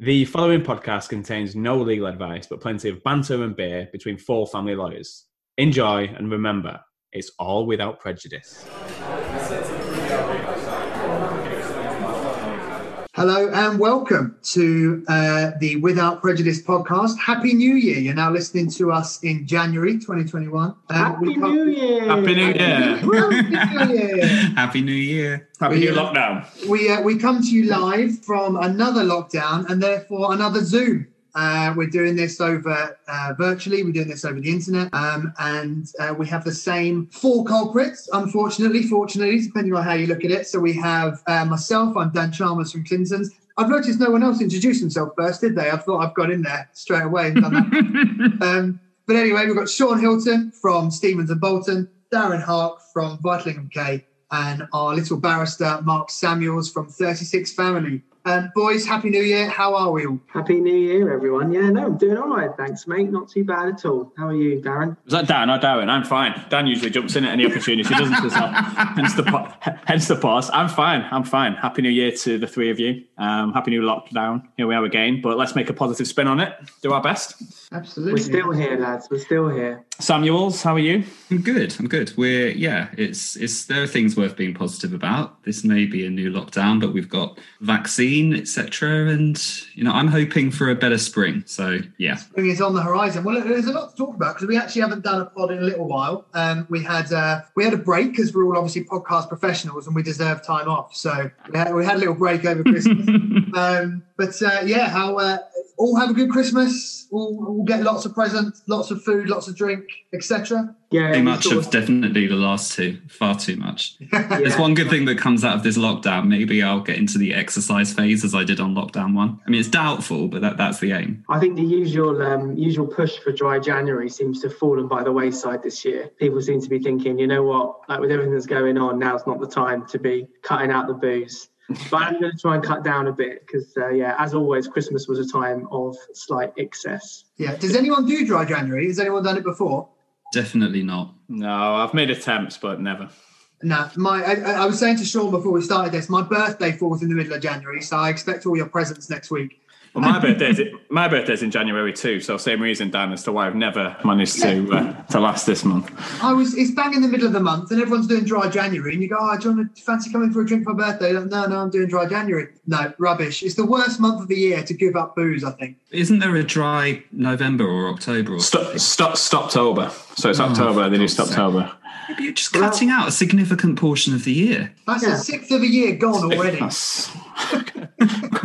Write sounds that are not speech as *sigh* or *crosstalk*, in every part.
The following podcast contains no legal advice, but plenty of banter and beer between four family lawyers. Enjoy and remember, it's all without prejudice. Hello and welcome to uh, the Without Prejudice podcast. Happy New Year! You're now listening to us in January 2021. Um, Happy New Year! Happy New Year! Happy New Year! *laughs* Happy New Year. Happy We, new uh, lockdown. we uh, we come to you live from another lockdown and therefore another Zoom. Uh, we're doing this over uh, virtually. We're doing this over the internet, um, and uh, we have the same four culprits. Unfortunately, fortunately, depending on how you look at it. So we have uh, myself. I'm Dan Chalmers from Clintons. I've noticed no one else introduced themselves first, did they? I thought I've got in there straight away and done that. *laughs* um, but anyway, we've got Sean Hilton from Stevens and Bolton, Darren Hark from Vitlingham K, and our little barrister Mark Samuels from 36 Family. Um, boys, happy New Year! How are we all? Happy New Year, everyone. Yeah, no, I'm doing all right. Thanks, mate. Not too bad at all. How are you, Darren? Is that Dan or Darren? I'm fine. Dan usually jumps in at any opportunity, doesn't he? *laughs* Hence the hence the pause. I'm fine. I'm fine. Happy New Year to the three of you. Um, happy new lockdown. Here we are again, but let's make a positive spin on it. Do our best. Absolutely. We're still here, lads. We're still here. Samuels, how are you? I'm good. I'm good. We're yeah. It's it's there are things worth being positive about. This may be a new lockdown, but we've got vaccine, etc. And you know, I'm hoping for a better spring. So yeah, Spring is on the horizon. Well, there's a lot to talk about because we actually haven't done a pod in a little while. Um, we had uh, we had a break because we're all obviously podcast professionals and we deserve time off. So we had, we had a little break over Christmas. *laughs* um, but uh, yeah, how uh, all have a good Christmas. All, all get lots of presents, lots of food, lots of drink, etc. Yeah, too much of definitely the last two. Far too much. *laughs* There's one good thing that comes out of this lockdown. Maybe I'll get into the exercise phase as I did on lockdown one. I mean, it's doubtful, but that, that's the aim. I think the usual um, usual push for dry January seems to have fallen by the wayside this year. People seem to be thinking, you know what, like with everything that's going on, now's not the time to be cutting out the booze. But I'm going to try and cut down a bit because, uh, yeah, as always, Christmas was a time of slight excess. Yeah. Does anyone do dry January? Has anyone done it before? Definitely not. No, I've made attempts, but never. No, my I, I I was saying to Sean before we started this, my birthday falls in the middle of January, so I expect all your presents next week. Well, my birthday's my birthday's in January too, so same reason, Dan, as to why I've never managed to uh, to last this month. I was it's bang in the middle of the month and everyone's doing dry January and you go, Oh, do you want to fancy coming for a drink for my birthday? Like, no, no, I'm doing dry January. No, rubbish. It's the worst month of the year to give up booze, I think. Isn't there a dry November or October or Stop, stop, Stoptober. So it's Oh, October. then do for God's sake. Stoptober. Maybe you're just cutting out a significant portion of the year. That's Yeah. a sixth of a year gone already. That's-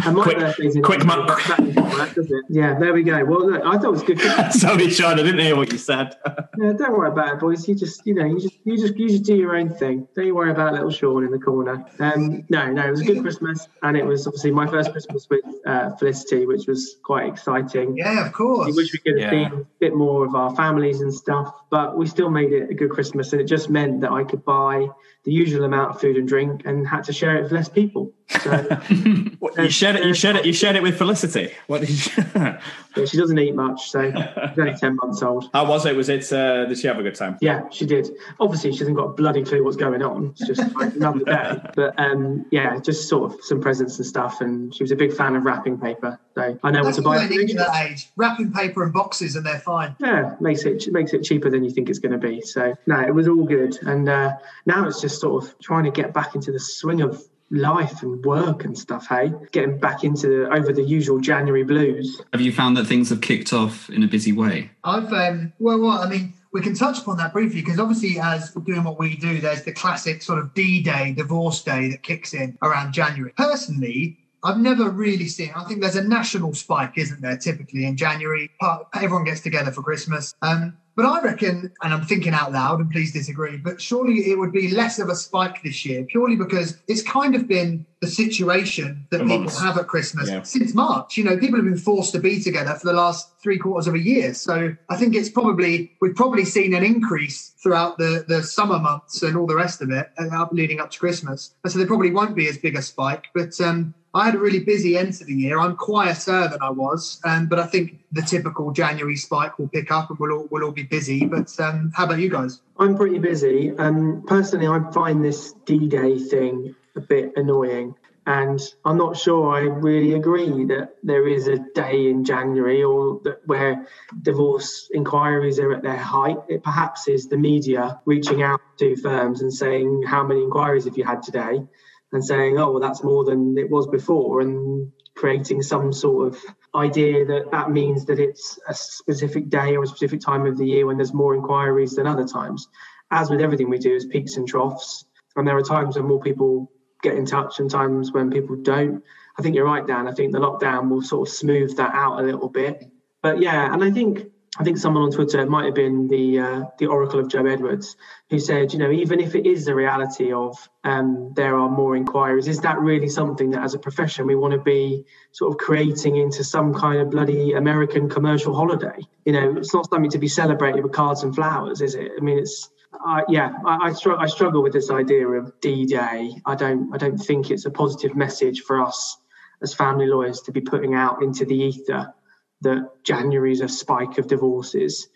And my Quick- birthday's in quick October. mark. That doesn't work, does it? Yeah, there we go. Well, look, I thought it was good. *laughs* Sorry, Sean, I didn't hear what you said. *laughs* Yeah, don't worry about it, boys. You just, you know, you just, you just, you just do your own thing. Don't you worry about little Sean in the corner. Um, no, no, it was a good Christmas, and it was obviously my first Christmas with uh, Felicity, which was quite exciting. Yeah, of I course. wish we could have Yeah. seen a bit more of our families and stuff, but we still made it a good Christmas, and it just meant that I could buy the usual amount of food and drink, and had to share it with less people. So *laughs* What, you shared it. You shared it. You shared it with Felicity. What did you? *laughs* yeah, she doesn't eat much, so she's only ten months old. How was it? Was it? Uh, did she have a good time? Yeah, she did. Obviously, she hasn't got a bloody clue what's going on. It's just *laughs* like another day. But um, yeah, just sort of some presents and stuff. And she was a big fan of wrapping paper. So I know That's what to buy. they need that age. Wrapping paper and boxes and they're fine. Yeah, makes it makes it cheaper than you think it's going to be. So no, it was all good. And uh, now it's just sort of trying to get back into the swing of life and work and stuff. Hey, getting back into the, over the usual January blues. Have you found that things have kicked off in a busy way? I've um well what I mean we can touch upon that briefly because obviously as we're doing what we do there's the classic sort of D-Day divorce day that kicks in around January. Personally I've never really seen. I think there's a national spike, isn't there? Typically in January, part, everyone gets together for Christmas. Um, but I reckon, and I'm thinking out loud, and please disagree, but surely it would be less of a spike this year, purely because it's kind of been the situation that For people months. have at Christmas Yeah. since March. You know, people have been forced to be together for the last three quarters of a year. So I think it's probably we've probably seen an increase throughout the the summer months and all the rest of it, and up leading up to Christmas. And so there probably won't be as big a spike. But um, I had a really busy the year. I'm quieter than I was, um, but I think the typical January spike will pick up and we'll all, we'll all be busy. But um, how about you guys? I'm pretty busy. Um, personally, I find this D-Day thing a bit annoying. And I'm not sure I really agree that there is a day in January or that where divorce inquiries are at their height. It perhaps is the media reaching out to firms and saying, How many inquiries have you had today? And saying, Oh, well, that's more than it was before. And creating some sort of idea that that means that it's a specific day or a specific time of the year when there's more inquiries than other times. As with everything we do, is peaks and troughs. And there are times when more people get in touch and times when people don't. I think you're right, Dan. I think the lockdown will sort of smooth that out a little bit. But yeah, and I think I think someone on Twitter might have been the uh, the oracle of Joe Edwards, who said, you know, even if it is the reality of um, there are more inquiries, is that really something that, as a profession, we want to be sort of creating into some kind of bloody American commercial holiday? You know, it's not something to be celebrated with cards and flowers, is it? I mean, it's uh, yeah, I, I, str- I struggle with this idea of D-Day. I don't I don't think it's a positive message for us as family lawyers to be putting out into the ether that January is a spike of divorces.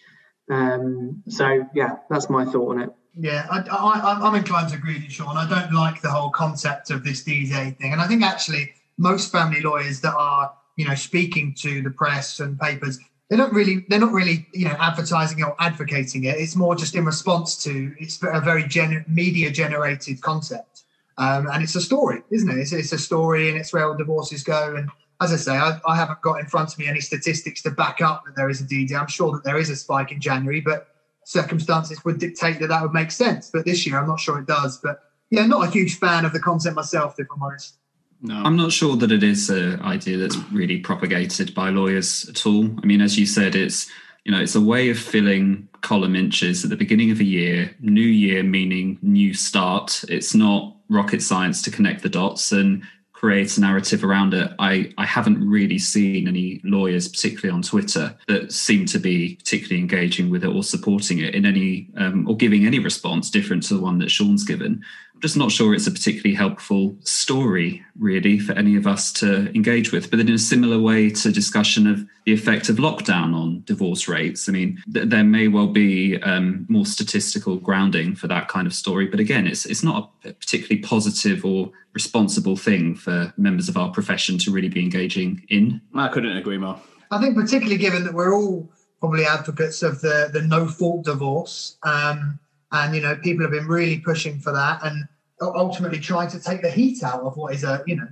Um, so yeah, that's my thought on it. Yeah, I, I'm inclined to agree with you, Sean. I don't like the whole concept of this D-Day thing, and I think actually most family lawyers that are you know speaking to the press and papers they don't really they're not really you know advertising or advocating it it's more just in response to it's a very gener- media generated concept um, and it's a story isn't it it's, it's, a story and it's where all divorces go and as i say I, I, haven't got in front of me any statistics to back up that there is a d-day i'm sure that there is a spike in january but circumstances would dictate that that would make sense but this year i'm not sure it does but yeah not a huge fan of the concept myself if i'm honest no. I'm not sure that it is an idea that's really propagated by lawyers at all. I mean, as you said, it's you know it's a way of filling column inches at the beginning of a year. New year meaning new start. It's not rocket science to connect the dots and create a narrative around it. I I haven't really seen any lawyers, particularly on Twitter, that seem to be particularly engaging with it or supporting it in any um, or giving any response different to the one that Sean's given just not sure it's a particularly helpful story, really, for any of us to engage with. But then, in a similar way to discussion of the effect of lockdown on divorce rates, I mean, th- there may well be um, more statistical grounding for that kind of story. But again, it's it's not a particularly positive or responsible thing for members of our profession to really be engaging in. I couldn't agree more. I think particularly given that we're all probably advocates of the the no fault divorce. Um, and you know people have been really pushing for that and ultimately trying to take the heat out of what is a you know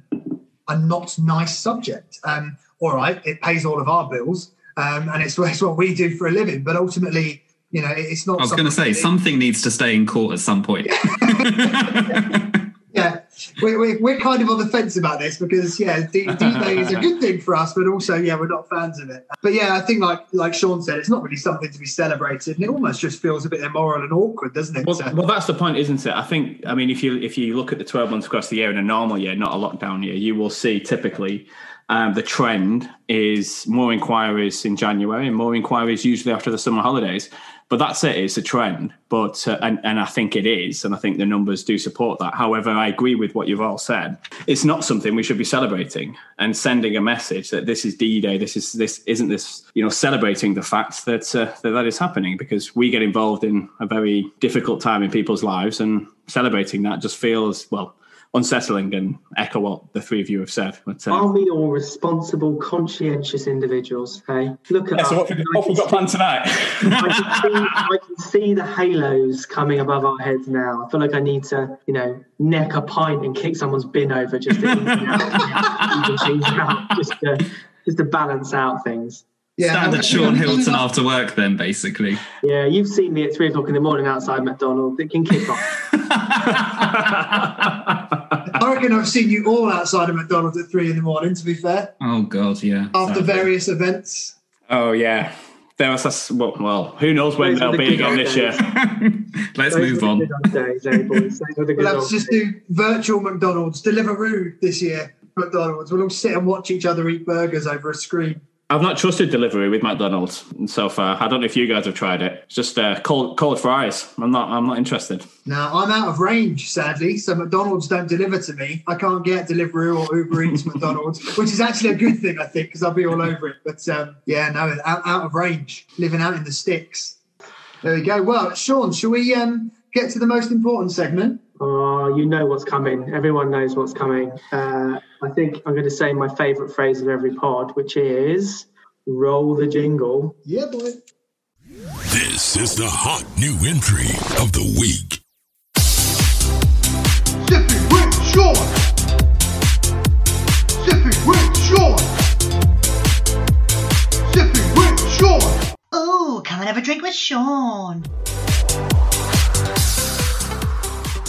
a not nice subject. Um, all right, it pays all of our bills, um, and it's, *laughs* it's what we do for a living. But ultimately, you know, it's not. I was going to say something needs to stay in court at some point. *laughs* we're, we're, we're, kind of on the fence about this because yeah, *laughs* D, Day is a good thing for us, but also yeah, we're not fans of it. But yeah, I think like like Sean said, it's not really something to be celebrated, and it almost just feels a bit immoral and awkward, doesn't it? Well, so, well that's the point, isn't it? I think I mean if you if you look at the twelve months across the year in a normal year, not a lockdown year, you will see typically. Um, the trend is more inquiries in January and more inquiries usually after the summer holidays but that's it. It's a trend, but uh, and and I think it is, and I think the numbers do support that. However, I agree with what you've all said. It's not something we should be celebrating and sending a message that this is D-Day. This is this isn't this you know celebrating the fact that uh, that that is happening because we get involved in a very difficult time in people's lives, and celebrating that just feels well unsettling and echo what the three of you have said. But, um, Are we all responsible, conscientious individuals? Hey, look at yeah, us. So what, we, what we've got planned tonight? I, can see, I can see the halos coming above our heads now. I feel like I need to, you know, neck a pint and kick someone's bin over just to, out, just to, just to balance out things. Yeah, Standard Sean Hilton after work, then basically. Yeah, you've seen me at three o'clock in the morning outside McDonald's. It can kick off. *laughs* I reckon I've seen you all outside of McDonald's at three in the morning. To be fair. Oh God, yeah. After Sadly. various events. Oh yeah. There was a, well, well, who knows when they'll be again this year. *laughs* Let's Those move on. Days, eh, well, let's just do virtual McDonald's, Deliveroo this year. McDonald's. We'll all sit and watch each other eat burgers over a screen. I've not trusted delivery with McDonald's so far. I don't know if you guys have tried it. It's just uh, cold cold fries. I'm not I'm not interested. Now I'm out of range, sadly. So McDonald's don't deliver to me. I can't get Deliveroo or Uber Eats McDonald's, *laughs* which is actually a good thing, I think, because I'll be all over it. But um, yeah, no, out, out of range, living out in the sticks. There we go. Well, Sean, shall we um, get to the most important segment? Oh, you know what's coming. Everyone knows what's coming. Uh, I think I'm going to say my favourite phrase of every pod, which is roll the jingle. Yeah, boy. This is the hot new entry of the week. Sipping with Sean. Sipping with Sean. Sipping with Sean. Oh, come and have a drink with Sean.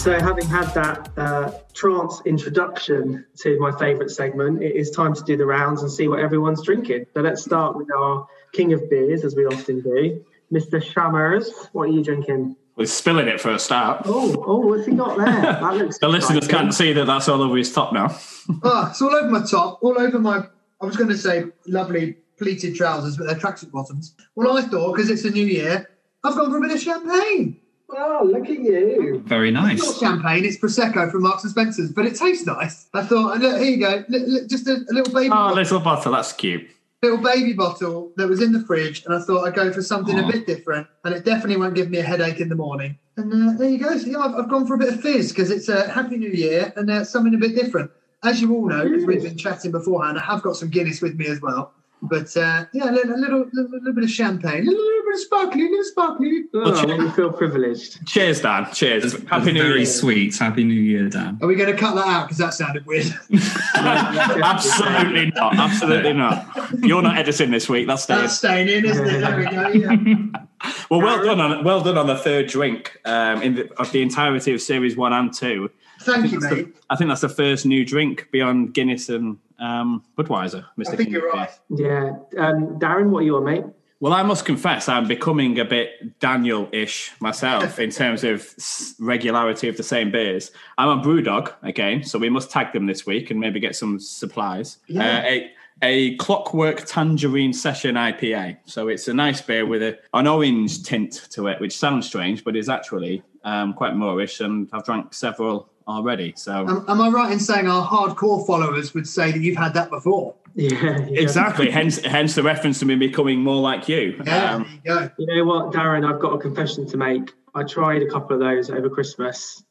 So, having had that uh, trance introduction to my favourite segment, it is time to do the rounds and see what everyone's drinking. So, let's start with our king of beers, as we often do. Mr. Shammers, what are you drinking? We're spilling it for a start. Oh, oh, what's he got there? That looks *laughs* The listeners can't see that that's all over his top now. *laughs* Ah, it's all over my top, all over my. I was going to say lovely pleated trousers, but they're tracksuit bottoms. Well, I thought because it's a new year, I've gone for a bit of champagne. Oh, look at you. Very nice. It's nice. not champagne, it's prosecco from Marks and Spencers, but it tastes nice. I thought, look, here you go, li- li- just a, a little baby, Oh, bottle, little bottle. That's cute. little baby bottle that was in the fridge, and I thought I'd go for something Aw. a bit different, and it definitely won't give me a headache in the morning. And uh, there you go. So yeah, I've, I've gone for a bit of fizz because it's a Happy New Year and uh, something a bit different. As you all know, because we've been chatting beforehand, I have got some Guinness with me as well. But uh, yeah, a little, a little, little, little bit of champagne, a little, little bit of sparkly, a little sparkly. Oh, cheers. you feel privileged. Cheers, Dan. Cheers. That's, Happy that's New very Year. sweet. Happy New Year, Dan. Are we going to cut that out because that sounded weird? *laughs* Absolutely not. Absolutely not. You're not editing this week. That's staying. That's staying in, isn't it? There we go. Yeah. *laughs* Well, well done on well done on the third drink um, in the, of the entirety of series one and two. Thank you, That's the- mate. I think that's the first new drink beyond Guinness and um, Budweiser. Mr. I think King you're right. Yeah. Um, Darren, what are you on, mate? Well, I must confess, I'm becoming a bit Daniel-ish myself in *laughs* terms of regularity of the same beers. I'm on BrewDog again, so we must tag them this week and maybe get some supplies. Yeah. Uh, a, a Clockwork Tangerine Session IPA. So it's a nice beer with a, an orange tint to it, which sounds strange, but is actually um, quite moreish, and I've drank several already. So Um, am I right in saying our hardcore followers would say that you've had that before? Yeah. yeah. exactly, hence hence the reference to me becoming more like you. Yeah, Um, there you go. You know what, Darren? I've got a confession to make. I tried a couple of those over Christmas.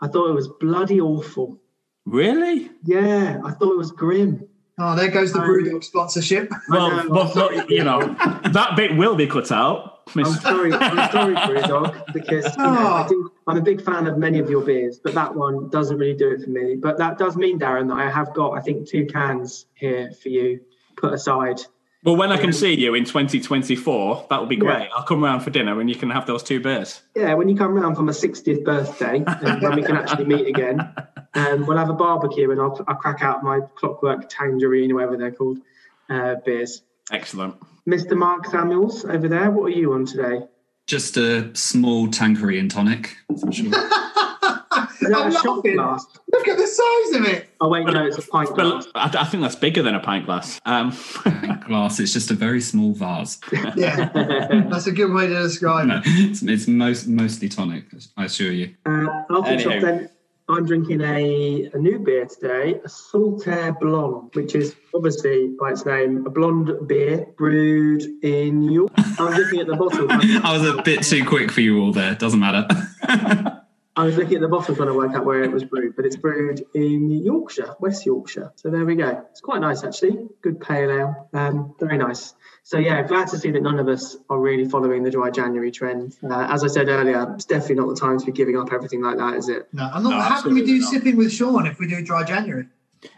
I thought it was bloody awful. really? Yeah, I thought it was grim. Oh, there goes the Um, Brewdog sponsorship. Well, know, well, I'm well, you know, that bit will be cut out. I'm sorry, I'm sorry, *laughs* Brewdog, because you know, I do, I'm a big fan of many of your beers, but that one doesn't really do it for me. But that does mean, Darren, that I have got, I think, two cans here for you put aside. Well, when I can see you in 2024, that will be great. Yeah. I'll come round for dinner and you can have those two beers. Yeah, when you come round for my 60th birthday, and when we can actually meet again, *laughs* um, we'll have a barbecue and I'll, I'll crack out my Clockwork Tangerine, whatever they're called, uh, beers. Excellent. Mr. Mark Samuels over there, what are you on today? Just a small Tanqueray and tonic. For sure. *laughs* I'm a shot laughing. glass? Look at the size of it. Oh, wait, no, it's a pint Well, glass. I, I think that's bigger than a pint glass. Um, *laughs* Glass. It's just a very small vase. Yeah, that's a good way to describe No, it. it's, it's most mostly tonic. I assure you. Uh, I'll finish Anyhow. off then. I'm drinking a, a new beer today, a Saltaire Blonde, which is obviously by its name a blonde beer brewed in York. I was looking at the bottle. *laughs* I was a bit too quick for you all there. Doesn't matter. *laughs* I was looking at the bottle trying to work out where it was brewed, but it's brewed in Yorkshire, West Yorkshire. So there we go. It's quite nice actually. Good pale ale. Um, very nice. So yeah, glad to see that none of us are really following the dry January trend. Uh, as I said earlier, it's definitely not the time to be giving up everything like that, is it? No, I'm not. No, how can we do not. sipping with Sean if we do dry January?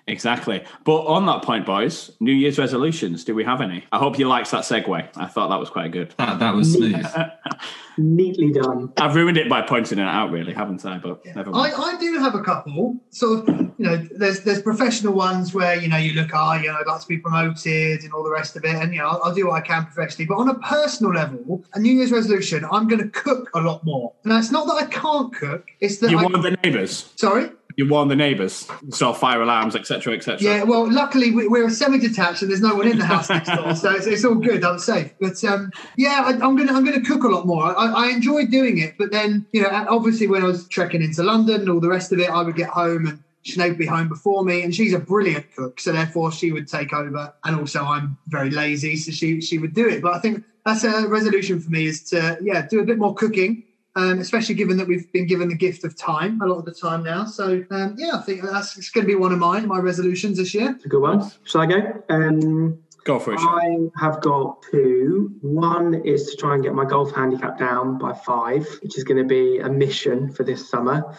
Exactly. But on that point, boys, New Year's resolutions, do we have any? I hope you liked that segue. I thought that was quite good. That that was smooth. *laughs* Neatly done. I've ruined it by pointing it out, really, haven't I? But never I, mind. I do have a couple. Sort of, you know, there's there's professional ones where you know you look, ah, you know, I'd like to be promoted and all the rest of it, and you know, I'll, I'll do what I can professionally. But on a personal level, a New Year's resolution, I'm going to cook a lot more. Now, it's not that I can't cook; it's that you I, warn the neighbours. sorry. You warn the neighbours. So fire alarms, etc., etc. Yeah, well, luckily we, we're semi-detached and there's no one in the house next door, so it's, it's all good. I'm safe. But um, yeah, I, I'm gonna I'm gonna cook a lot more. I, I enjoy doing it, but then you know, obviously when I was trekking into London and all the rest of it, I would get home and Sinead would be home before me, and she's a brilliant cook, so therefore she would take over. And also, I'm very lazy, so she she would do it. But I think that's a resolution for me is to yeah do a bit more cooking. Um, especially given that we've been given the gift of time a lot of the time now. So um, yeah, I think that's it's going to be one of mine, my resolutions this year. It's a good one. Shall I go? Um, Go for it. Sean. I have got two. One is to try and get my golf handicap down by five, which is going to be a mission for this summer.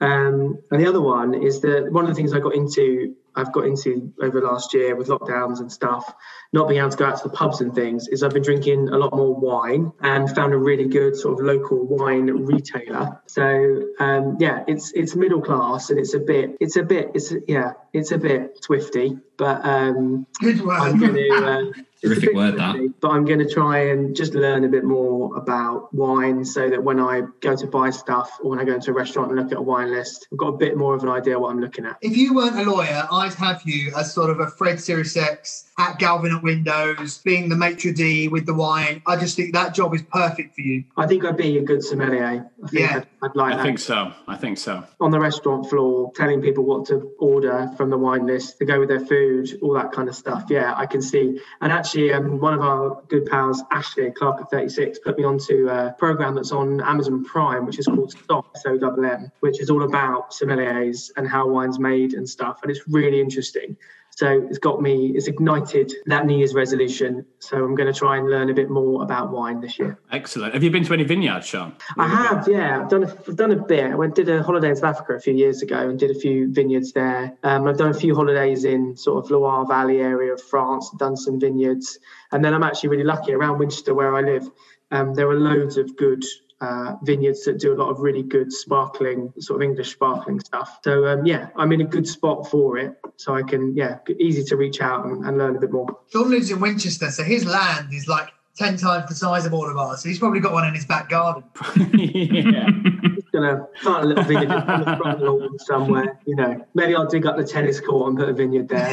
Um, and the other one is that one of the things I got into, I've got into over last year with lockdowns and stuff, not being able to go out to the pubs and things, is I've been drinking a lot more wine and found a really good sort of local wine retailer. So um, yeah, it's it's middle class and it's a bit, it's a bit, it's yeah, it's a bit swifty, but um, Good word. I'm going to. Uh, *laughs* Terrific bit word, that. But I'm going to try and just learn a bit more about wine so that when I go to buy stuff or when I go into a restaurant and look at a wine list, I've got a bit more of an idea what I'm looking at. If you weren't a lawyer, I'd have you as sort of a Fred Sirieix at Galvin at Windows, being the maitre d' with the wine. I just think that job is perfect for you. I think I'd be a good sommelier. I think Yeah. I'd, I'd like I that. think so. I think so. On the restaurant floor, telling people what to order from the wine list to go with their food, all that kind of stuff. Yeah, I can see. And actually, um, one of our good pals, Ashley Clark at 36, put me onto a program that's on Amazon Prime, which is called Stop, S O M M, which is all about sommeliers and how wine's made and stuff. And it's really interesting. So it's got me, it's ignited that New Year's resolution. So I'm going to try and learn a bit more about wine this year. Excellent. Have you been to any vineyards, Sean? I have, yeah. I've done a, I've done a bit. I went did a holiday in South Africa a few years ago and did a few vineyards there. Um, I've done a few holidays in sort of Loire Valley area of France, done some vineyards, and then I'm actually really lucky around Winchester where I live. Um, there are loads of good uh, vineyards that do a lot of really good sparkling, sort of English sparkling stuff. So um, yeah, I'm in a good spot for it. So I can, yeah, easy to reach out and, and learn a bit more. Sean lives in Winchester, so his land is like 10 times the size of all of ours. So he's probably got one in his back garden. *laughs* yeah. Just gonna plant a little vineyard on the front lawn somewhere. You know, maybe I'll dig up the tennis court and put a vineyard there. *laughs*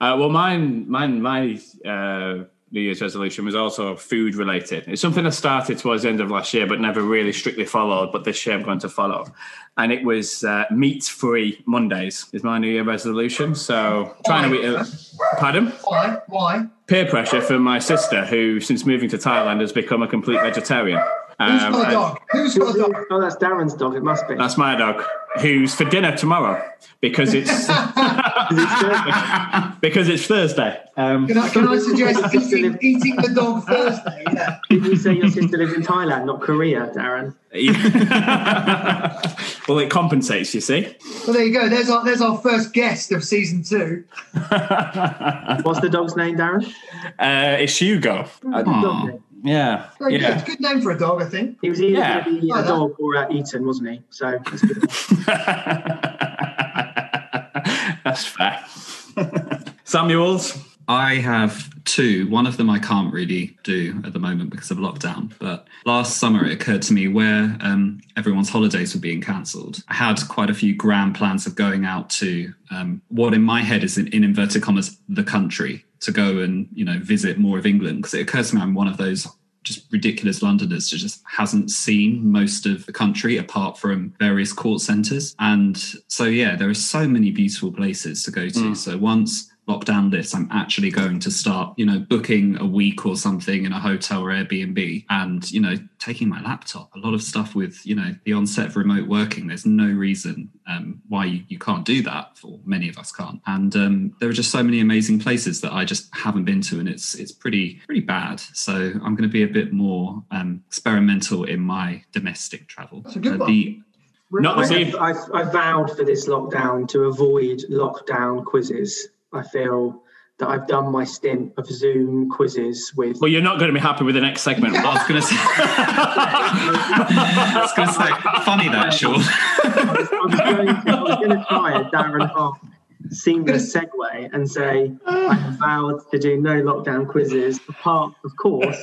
uh, well, mine, mine, my uh, New Year's resolution was also food related. It's something I started towards the end of last year, but never really strictly followed. But this year I'm going to follow, and it was uh, meat-free Mondays is my New Year resolution. So trying to eat. A, pardon? Why? Why? Peer pressure from my sister, who since moving to Thailand has become a complete vegetarian. Who's Um, got a dog? Who's got a dog? oh, that's Darren's dog. It must be. That's my dog, who's for dinner tomorrow because it's *laughs* *laughs* because it's Thursday. Um, Can I, can I suggest eating, eating the dog Thursday? Yeah. Did you say your sister lives in Thailand, not Korea, Darren? *laughs* well, it compensates, you see. Well, there you go. There's our there's our first guest of season two. What's the dog's name, Darren? Uh, it's Hugo. Good dog name. Yeah, Very yeah. good. Good name for a dog, I think. He was either Yeah. going to be Oh, a that- dog or at Eton, wasn't he? So that's good. *laughs* That's fair. *laughs* Samuels. I have two. One of them I can't really do at the moment because of lockdown. But last summer it occurred to me where um, everyone's holidays were being cancelled. I had quite a few grand plans of going out to um, what in my head is in, in inverted commas the country to go and you know visit more of England because it occurs to me I'm one of those just ridiculous Londoners that just hasn't seen most of the country apart from various court centres. And so, yeah, there are so many beautiful places to go to. Mm. So once lockdown this, I'm actually going to start, you know, booking a week or something in a hotel or Airbnb and, you know, taking my laptop. A lot of stuff with, you know, the onset of remote working, there's no reason um, why you, you can't do that, or many of us can't. And um, there are just so many amazing places that I just haven't been to, and it's it's pretty pretty bad. So I'm going to be a bit more um, experimental in my domestic travel. That's a good Uh, one. the Not I, the same. I've, I vowed for this lockdown to avoid lockdown quizzes. I feel that I've done my stint of Zoom quizzes with. Well, you're not going to be happy with the next segment. I was going to say, I was going to say, funny that, Sean. I was, I was going to, I was going to try a Darren Hart seamless segue and say I have vowed to do no lockdown quizzes, apart, of course,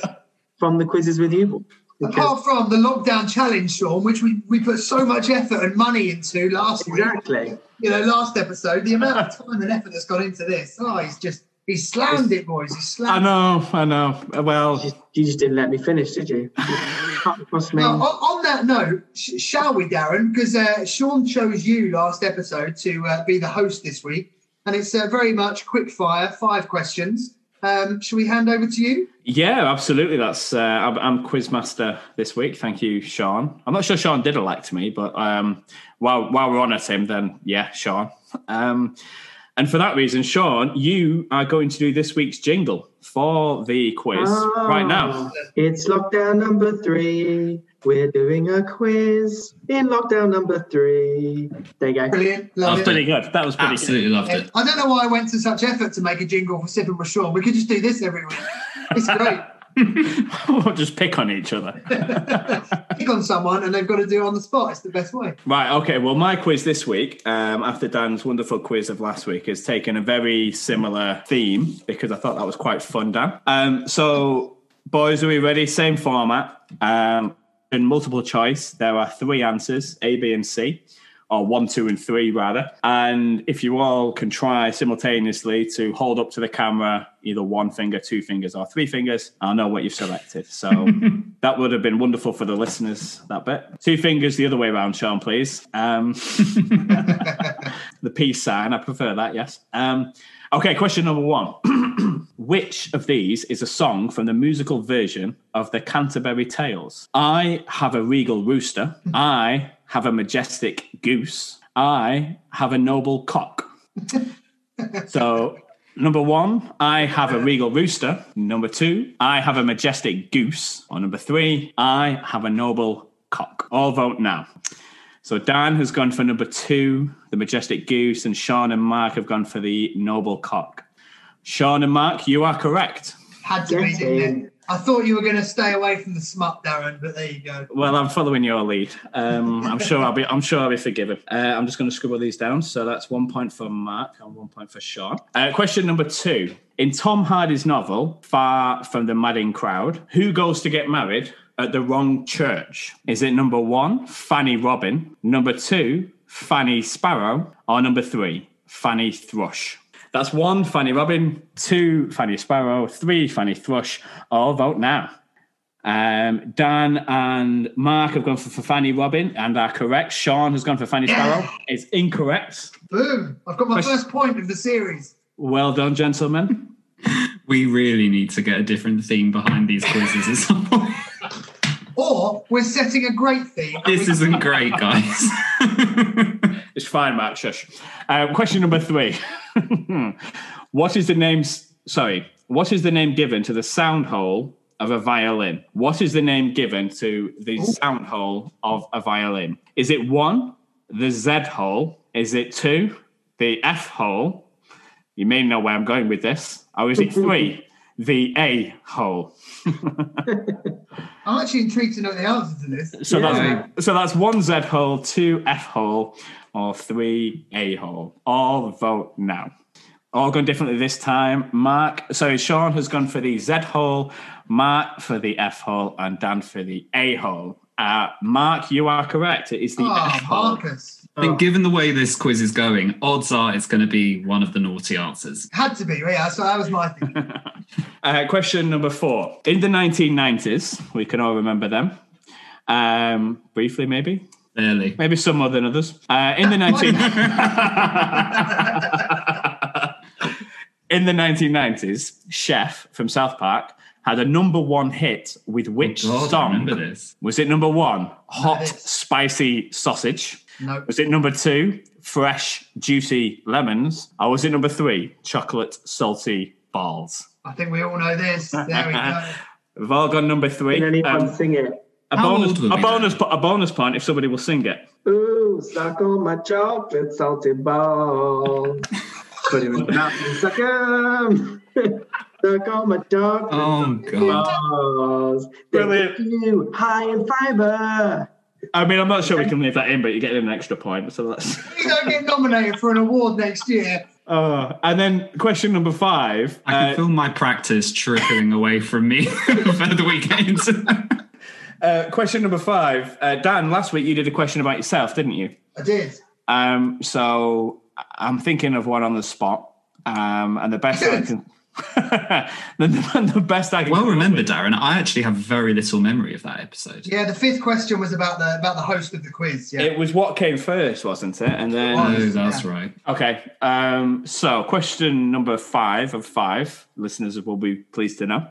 from the quizzes with you. Apart from the lockdown challenge, Sean, which we, we put so much effort and money into last week, exactly. you know, last episode, the amount of time and effort that's gone into this, oh, he's just, he's slammed it, boys. He's slammed. I know, I know. Well, You just didn't let me finish, did you? You cut across me. Now, on, on that note, sh- shall we, Darren? Because uh, Sean chose you last episode to uh, be the host this week, and it's uh, very much quick fire, five questions. Um, shall we hand over to you? Yeah, absolutely. That's uh, I'm, I'm quizmaster this week. Thank you, Sean. I'm not sure Sean did elect me, but um, while while we're on at him, then yeah, Sean. Um, and for that reason, Sean, you are going to do this week's jingle for the quiz right now. It's lockdown number three. We're doing a quiz in lockdown number three. There you go. Brilliant. That Love was it. pretty good. That was pretty Absolutely loved it. I don't know why I went to such effort to make a jingle for Sip with Sean. We could just do this every week. It's great. good. *laughs* we'll just pick on each other. *laughs* Pick on someone and they've got to do it on the spot. It's the best way. Right. Okay. Well, my quiz this week, um, after Dan's wonderful quiz of last week, has taken a very similar theme because I thought that was quite fun, Dan. Um, so, boys, are we ready? Same format. Um, in multiple choice, there are three answers: A, B, and C, or one, two, and three, rather. And if you all can try simultaneously to hold up to the camera either one finger, two fingers, or three fingers, I'll know what you've selected. So *laughs* that would have been wonderful for the listeners. That bit. Two fingers the other way around, Sean, please. Um, *laughs* *laughs* the peace sign. I prefer that. Yes. Um, okay. Question number one. *clears throat* Which of these is a song from the musical version of the Canterbury Tales? I have a regal rooster. I have a majestic goose. I have a noble cock. *laughs* so, number one, I have a regal rooster. Number two, I have a majestic goose. Or number three, I have a noble cock. All vote now. So Dan has gone for number two, the majestic goose, and Sean and Mark have gone for the noble cock. Sean and Mark, you are correct. Had to be, didn't it? I thought you were going to stay away from the smut, Darren, but there you go. Well, I'm following your lead. Um, I'm sure I'll be. I'm sure I'll be forgiven. Uh, I'm just going to scribble these down. So that's one point for Mark and one point for Sean. Uh, question number two: In Tom Hardy's novel "Far from the Madding Crowd," who goes to get married at the wrong church? Is it number one, Fanny Robin? Number two, Fanny Sparrow? Or number three, Fanny Thrush? That's one, Fanny Robin. Two, Fanny Sparrow. Three, Fanny Thrush. All vote now. Um, Dan and Mark have gone for, for Fanny Robin and are correct. Sean has gone for Fanny Sparrow. *coughs* It's incorrect. Boom. I've got my Question- first point of the series. Well done, gentlemen. *laughs* We really need to get a different theme behind these quizzes at some point. Or we're setting a great theme. This we- isn't great, guys. *laughs* *laughs* It's fine, Mark. Shush. Uh, question number three. *laughs* what is the name? Sorry. What is the name given to the sound hole of a violin? What is the name given to the sound hole of a violin? Is it one, the Z hole? Is it two, the F hole? You may know where I'm going with this. Or is it three, *laughs* the A hole? *laughs* I'm actually intrigued to know the answer to this. So Yeah. that's so that's one Z hole, two F hole, or three A hole. All vote now. All gone differently this time. Mark, sorry, Sean has gone for the Z hole, Mark for the F hole, and Dan for the A hole. Uh, Mark, you are correct. It is the Oh, Marcus. I think given the way this quiz is going, odds are it's going to be one of the naughty answers. Had to be. Yeah, so that was my thing. *laughs* Uh, question number four. In the 1990s, we can all remember them. Um, briefly, maybe. Barely. Maybe some more than others. Uh, in the *laughs* 19 *laughs* in the 1990s, Chef from South Park had a number one hit with which Oh God, I song? remember this. Was it number one, hot Nice. spicy sausage? No. Was it number two, fresh juicy lemons? Or was it number three, chocolate salty balls? I think we all know this. There we go. *laughs* We've all got number three. Can anyone Um, sing it? a How bonus, a bonus, po- a bonus point if somebody will sing it. Ooh, suck on my chocolate salted ball. *laughs* Put him in the mouth and suck 'em. *laughs* suck on my chocolate Oh, God. balls. Brilliant. keep you high in fiber. I mean, I'm not sure we can leave that in, but you get an extra point. So that's. *laughs* You don't get nominated for an award next year. Uh, and then question number five. I can uh, feel my practice trickling away from me *laughs* for the further we get into uh, question number five. Uh, Dan, last week you did a question about yourself, didn't you? I did. Um, so I'm thinking of one on the spot. Um, and the best I *laughs* can. *laughs* the, the best I can. Well come up remembered, Darren. I actually have very little memory of that episode. Yeah, the fifth question was about the about the host of the quiz. Yeah. It was what came first, wasn't it? And then. was. Oh, that's Yeah. right. Okay. Um, so, question number five of five, listeners will be pleased to know.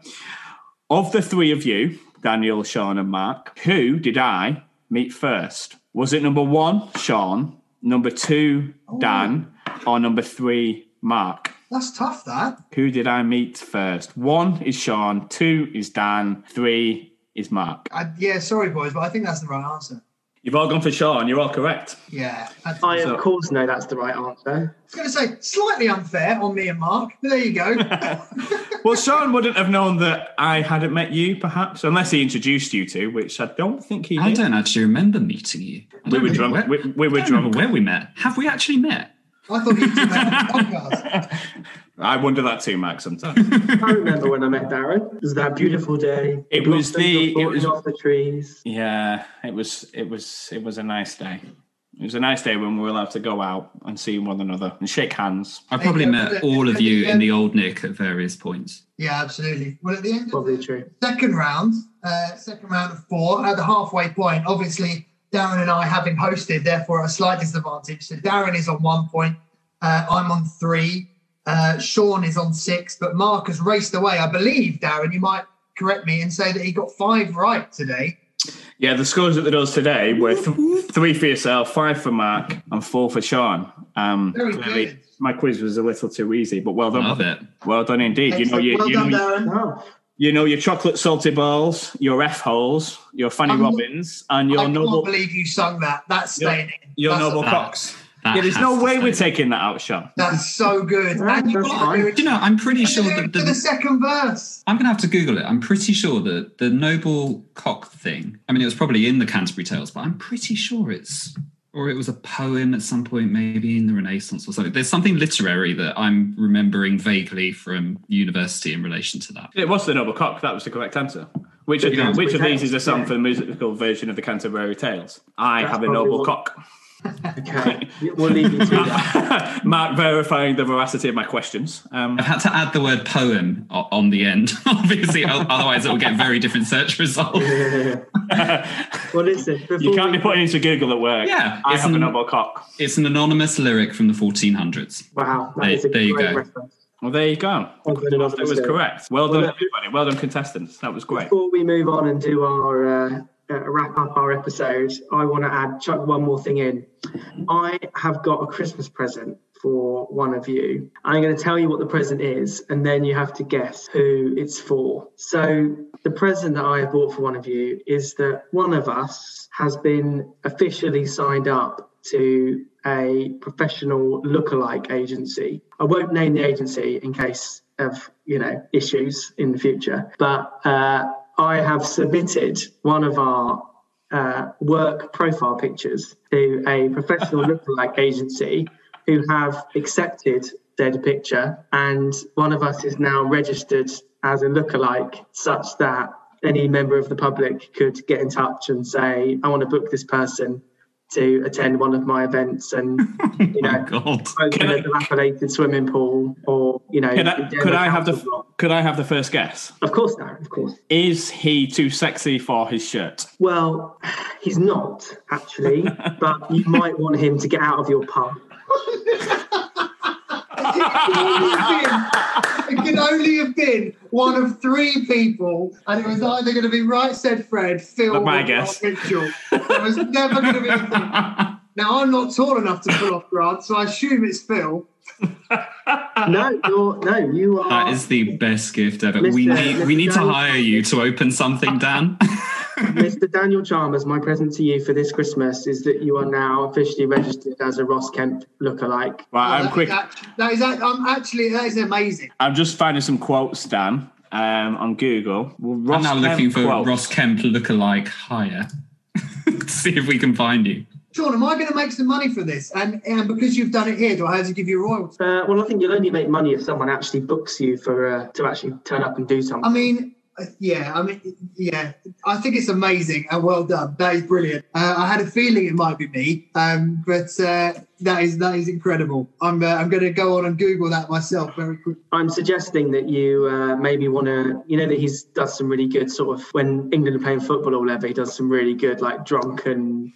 Of the three of you, Daniel, Sean, and Mark, who did I meet first? Was it number one, Sean, number two, Dan, or number three, Mark? That's tough. That. Who did I meet first? One is Sean, two is Dan, three is Mark. I, yeah, sorry, boys, but I think that's the right answer. You've all gone for Sean. You're all correct. Yeah. I, I So- of course know that's the right answer. I was going to say slightly unfair on me and Mark, but there you go. *laughs* Well, Sean wouldn't have known that I hadn't met you, perhaps, unless he introduced you to, which I don't think he I did. don't actually remember meeting you. I We don't were drunk. Where, We, we were I don't drunk. where we met. Have we actually met? I thought you two met on the podcast. *laughs* I wonder that too, Mark. Sometimes I remember when I met Darren. It was that beautiful day. It was the- it was- off the trees. Yeah, it was. It was. It was a nice day. It was a nice day when we were allowed to go out and see one another and shake hands. I probably met all of you in the old Nick at various points. Yeah, absolutely. Well, at the end of Probably the true. second round, uh, second round of four, at the halfway point, obviously Darren and I having hosted, therefore a slight disadvantage. So Darren is on one point, uh, I'm on three, uh, Sean is on six, but Mark has raced away. I believe, Darren, you might correct me and say that he got five right today. Yeah, the scores at the doors today were th- three for yourself, five for Mark, and four for Sean. Um, Very clearly, good. my quiz was a little too easy, but well done. Love it. Well done indeed. You know, you, well you, done, know, Darren. You know your chocolate salty balls, your F holes, your Fanny I'm- Robbins, and I your can't noble, believe you sung that. That's Your- staying in. your That's- noble That- cocks. Yeah, there's no way we're taking that out, Sean. That's so good. And you've got to fine. do it. Do you know, I'm pretty sure that the the, second verse. I'm going to have to Google it. I'm pretty sure that the noble cock thing, I mean, it was probably in the Canterbury Tales, but I'm pretty sure it's, or it was a poem at some point, maybe in the Renaissance or something. There's something literary that I'm remembering vaguely from university in relation to that. It was the noble cock. That was the correct answer. Which of, Yeah. which of these is a song Yeah. for the musical version of the Canterbury Tales? I That's have a probably noble what- cock. Okay. we'll leave you to that. *laughs* Mark verifying the veracity of my questions. Um, I've had to add the word poem on the end, *laughs* obviously, otherwise it will get very different search results. What is it? Before you can't we, be putting into Google at work. Yeah, I it's have a an- noble cock. It's an anonymous lyric from the 1400s. Wow, that There- is a there you great go. reference. Well, there you go. Thank you enough That for was correct. Well Well, done, everybody. Well done, contestants. That was great. Before we move on and do our uh, uh, wrap up our episode, I want to add chuck one more thing in. I have got a Christmas present for one of you. I'm going to tell you what the present is, and then you have to guess who it's for. So the present that I have bought for one of you is that one of us has been officially signed up to a professional lookalike agency. I won't name the agency in case of you know issues in the future, but uh, I have submitted one of our uh, work profile pictures to a professional *laughs* lookalike agency who have accepted said picture, and one of us is now registered as a lookalike, such that any member of the public could get in touch and say, "I want to book this person." To attend one of my events, and you *laughs* Oh, know, God. open Can I- a dilapidated swimming pool, or you know, Could I, could a I have the block. could I have the first guess? Of course, Darren. Of course. Is he too sexy for his shirt? Well, he's not actually, *laughs* but you might want him to get out of your pub. *laughs* it could only have been one of three people, and it was either going to be Right Said Fred, Phil, Not my or guess. Grant Mitchell. It was never going to be anything. Now, I'm not tall enough to pull off Grant, so I assume it's Phil. No, you're no, you are. That is the best gift ever. we Mr. need we need to hire you to open something, Dan. *laughs* Mr. Daniel Chalmers. My present to you for this Christmas is that you are now officially registered as a Ross Kemp lookalike. Right, I'm that quick. Is actually, that is, act- I'm actually, that is amazing. I'm just finding some quotes, Dan, um, on Google. Well, I'm Ross now looking for quotes. Ross Kemp lookalike hire. *laughs* See if we can find you. Sean, am I going to make some money for this? And, and because you've done it here, do I have to give you royalties? Uh, well, I think you'll only make money if someone actually books you for uh, to actually turn up and do something. I mean, yeah, I mean, yeah, I think it's amazing and well done. That is brilliant. Uh, I had a feeling it might be me, um, but uh, that is that is incredible. I'm uh, I'm going to go on and Google that myself very quickly. I'm suggesting that you uh, maybe want to, you know, that he's does some really good sort of when England are playing football or whatever. He does some really good like drunken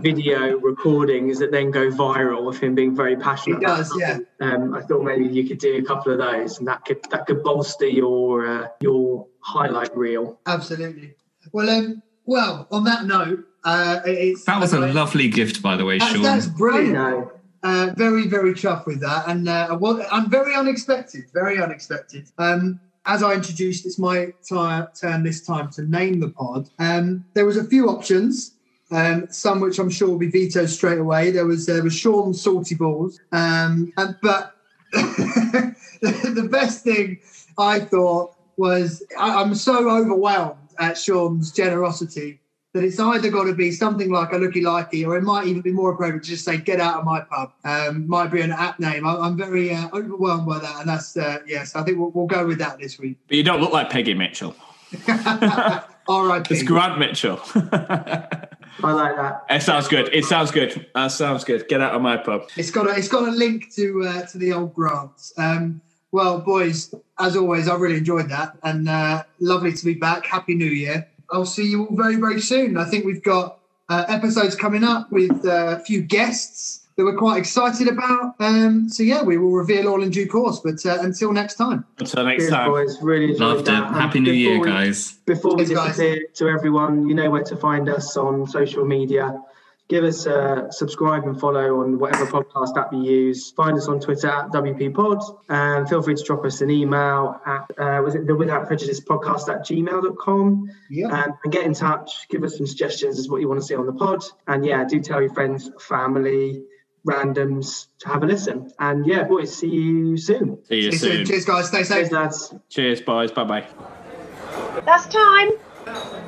video recordings that then go viral of him being very passionate. It does, about yeah. Um, I thought maybe you could do a couple of those, and that could that could bolster your uh, your highlight reel. Absolutely. Well, um, well, on that note, uh, it's That was a uh, lovely gift, by the way, That's, Sean. that's brilliant. Uh, very, very chuffed with that, and uh, well, I'm very unexpected. Very unexpected. Um, as I introduced, it's my ti- turn this time to name the pod. Um, there was a few options. Um, some which I'm sure will be vetoed straight away. There was there was Sean Salty Balls, um, and, but *laughs* the best thing I thought was I, I'm so overwhelmed at Sean's generosity that it's either got to be something like a looky likey, or it might even be more appropriate to just say "get out of my pub." Um, might be an app name. I, I'm very uh, overwhelmed by that, and that's uh, yes. I think we'll, we'll go with that this week. But you don't look like Peggy Mitchell. *laughs* All right, It's Grant Mitchell. *laughs* I like that. it sounds good. It sounds good. That sounds good. Get out of my pub. It's got a it's got a link to uh, to the old grants. Um, well, boys, as always, I really enjoyed that, and uh, lovely to be back. Happy New Year! I'll see you all very very soon. I think we've got uh, episodes coming up with uh, a few guests that we're quite excited about. Um, so yeah, we will reveal all in due course. But uh, until next time, Until next Cheers, time. boys. Really enjoyed Loved it. that. And Happy New Year, before we- guys. Before we Cheers, guys. disappear to everyone, you know where to find us on social media. Give us a subscribe and follow on whatever podcast app you use. Find us on Twitter at WP Pod. And feel free to drop us an email at, uh, was it the Without Prejudice podcast at gmail.com. yeah, Um, and get in touch. Give us some suggestions as what you want to see on the pod. And yeah, do tell your friends, family, randoms to have a listen. And yeah, boys, see you soon. See you See you soon. soon. Cheers, guys. Stay safe. Cheers, lads. Cheers, boys. Bye bye. That's time.